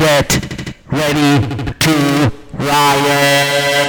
Get ready to riot.